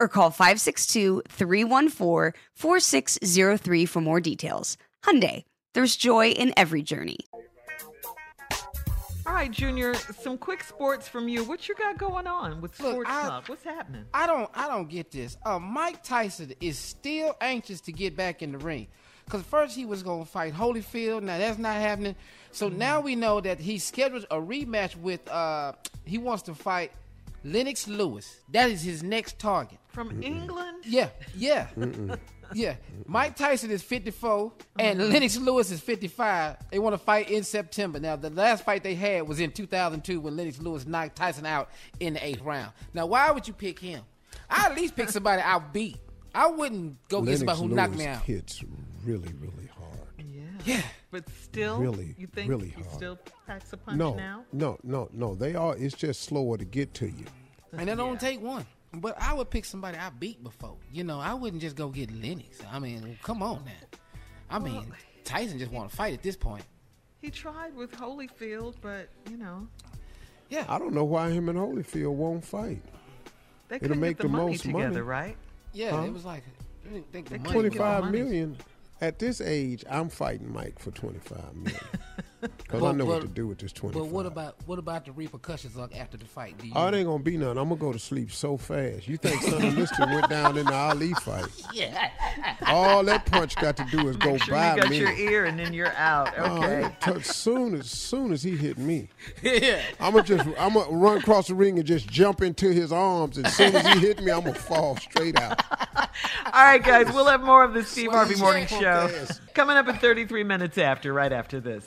or call 562-314-4603 for more details. Hyundai, there's joy in every journey. All right, Junior, some quick sports from you. What you got going on with Look, Sports I- Talk? What's happening? I don't I don't get this. Uh, Mike Tyson is still anxious to get back in the ring. Cause first he was gonna fight Holyfield. Now that's not happening. So now we know that he scheduled a rematch with uh he wants to fight Lennox Lewis. That is his next target. From England? Yeah, yeah. Yeah. Mike Tyson is 54 and mm-hmm. Lennox Lewis is 55. They want to fight in September. Now, the last fight they had was in 2002 when Lennox Lewis knocked Tyson out in the eighth round. Now, why would you pick him? I at least pick somebody I beat. I wouldn't go get somebody who knocked me out. hits really, really hard. Yeah. Yeah. But still, Really, you think really he hard. still packs a punch No, now? no, no, no. They are. It's just slower to get to you. And it don't take one. But I would pick somebody I beat before. You know, I wouldn't just go get Lennox. I mean, come on now. I mean, Tyson just want to fight at this point. He tried with Holyfield, but you know Yeah. I don't know why him and Holyfield won't fight. they It'll couldn't make get the, the money most together, money. right? Yeah, Huh? it was like, I think the They money couldn't was- get the million. At this age, I'm fighting Mike for twenty-five million. Because I But- know what to do with this twenty. But what about what about the repercussions like after the fight? Do you Oh, it ain't gonna be nothing. I'm gonna go to sleep so fast. You think Sonny Liston went down in the Ali fight? Yeah. All that punch got to do is go Make sure by you got me. your ear and then you're out. Oh, Okay. t- soon as soon as he hit me, yeah. I'm gonna just I'm gonna run across the ring and just jump into his arms. As soon as he hit me, I'm gonna fall straight out. All right, guys, we'll have more of the Steve Harvey Morning Show coming up in 33 minutes after, right after this.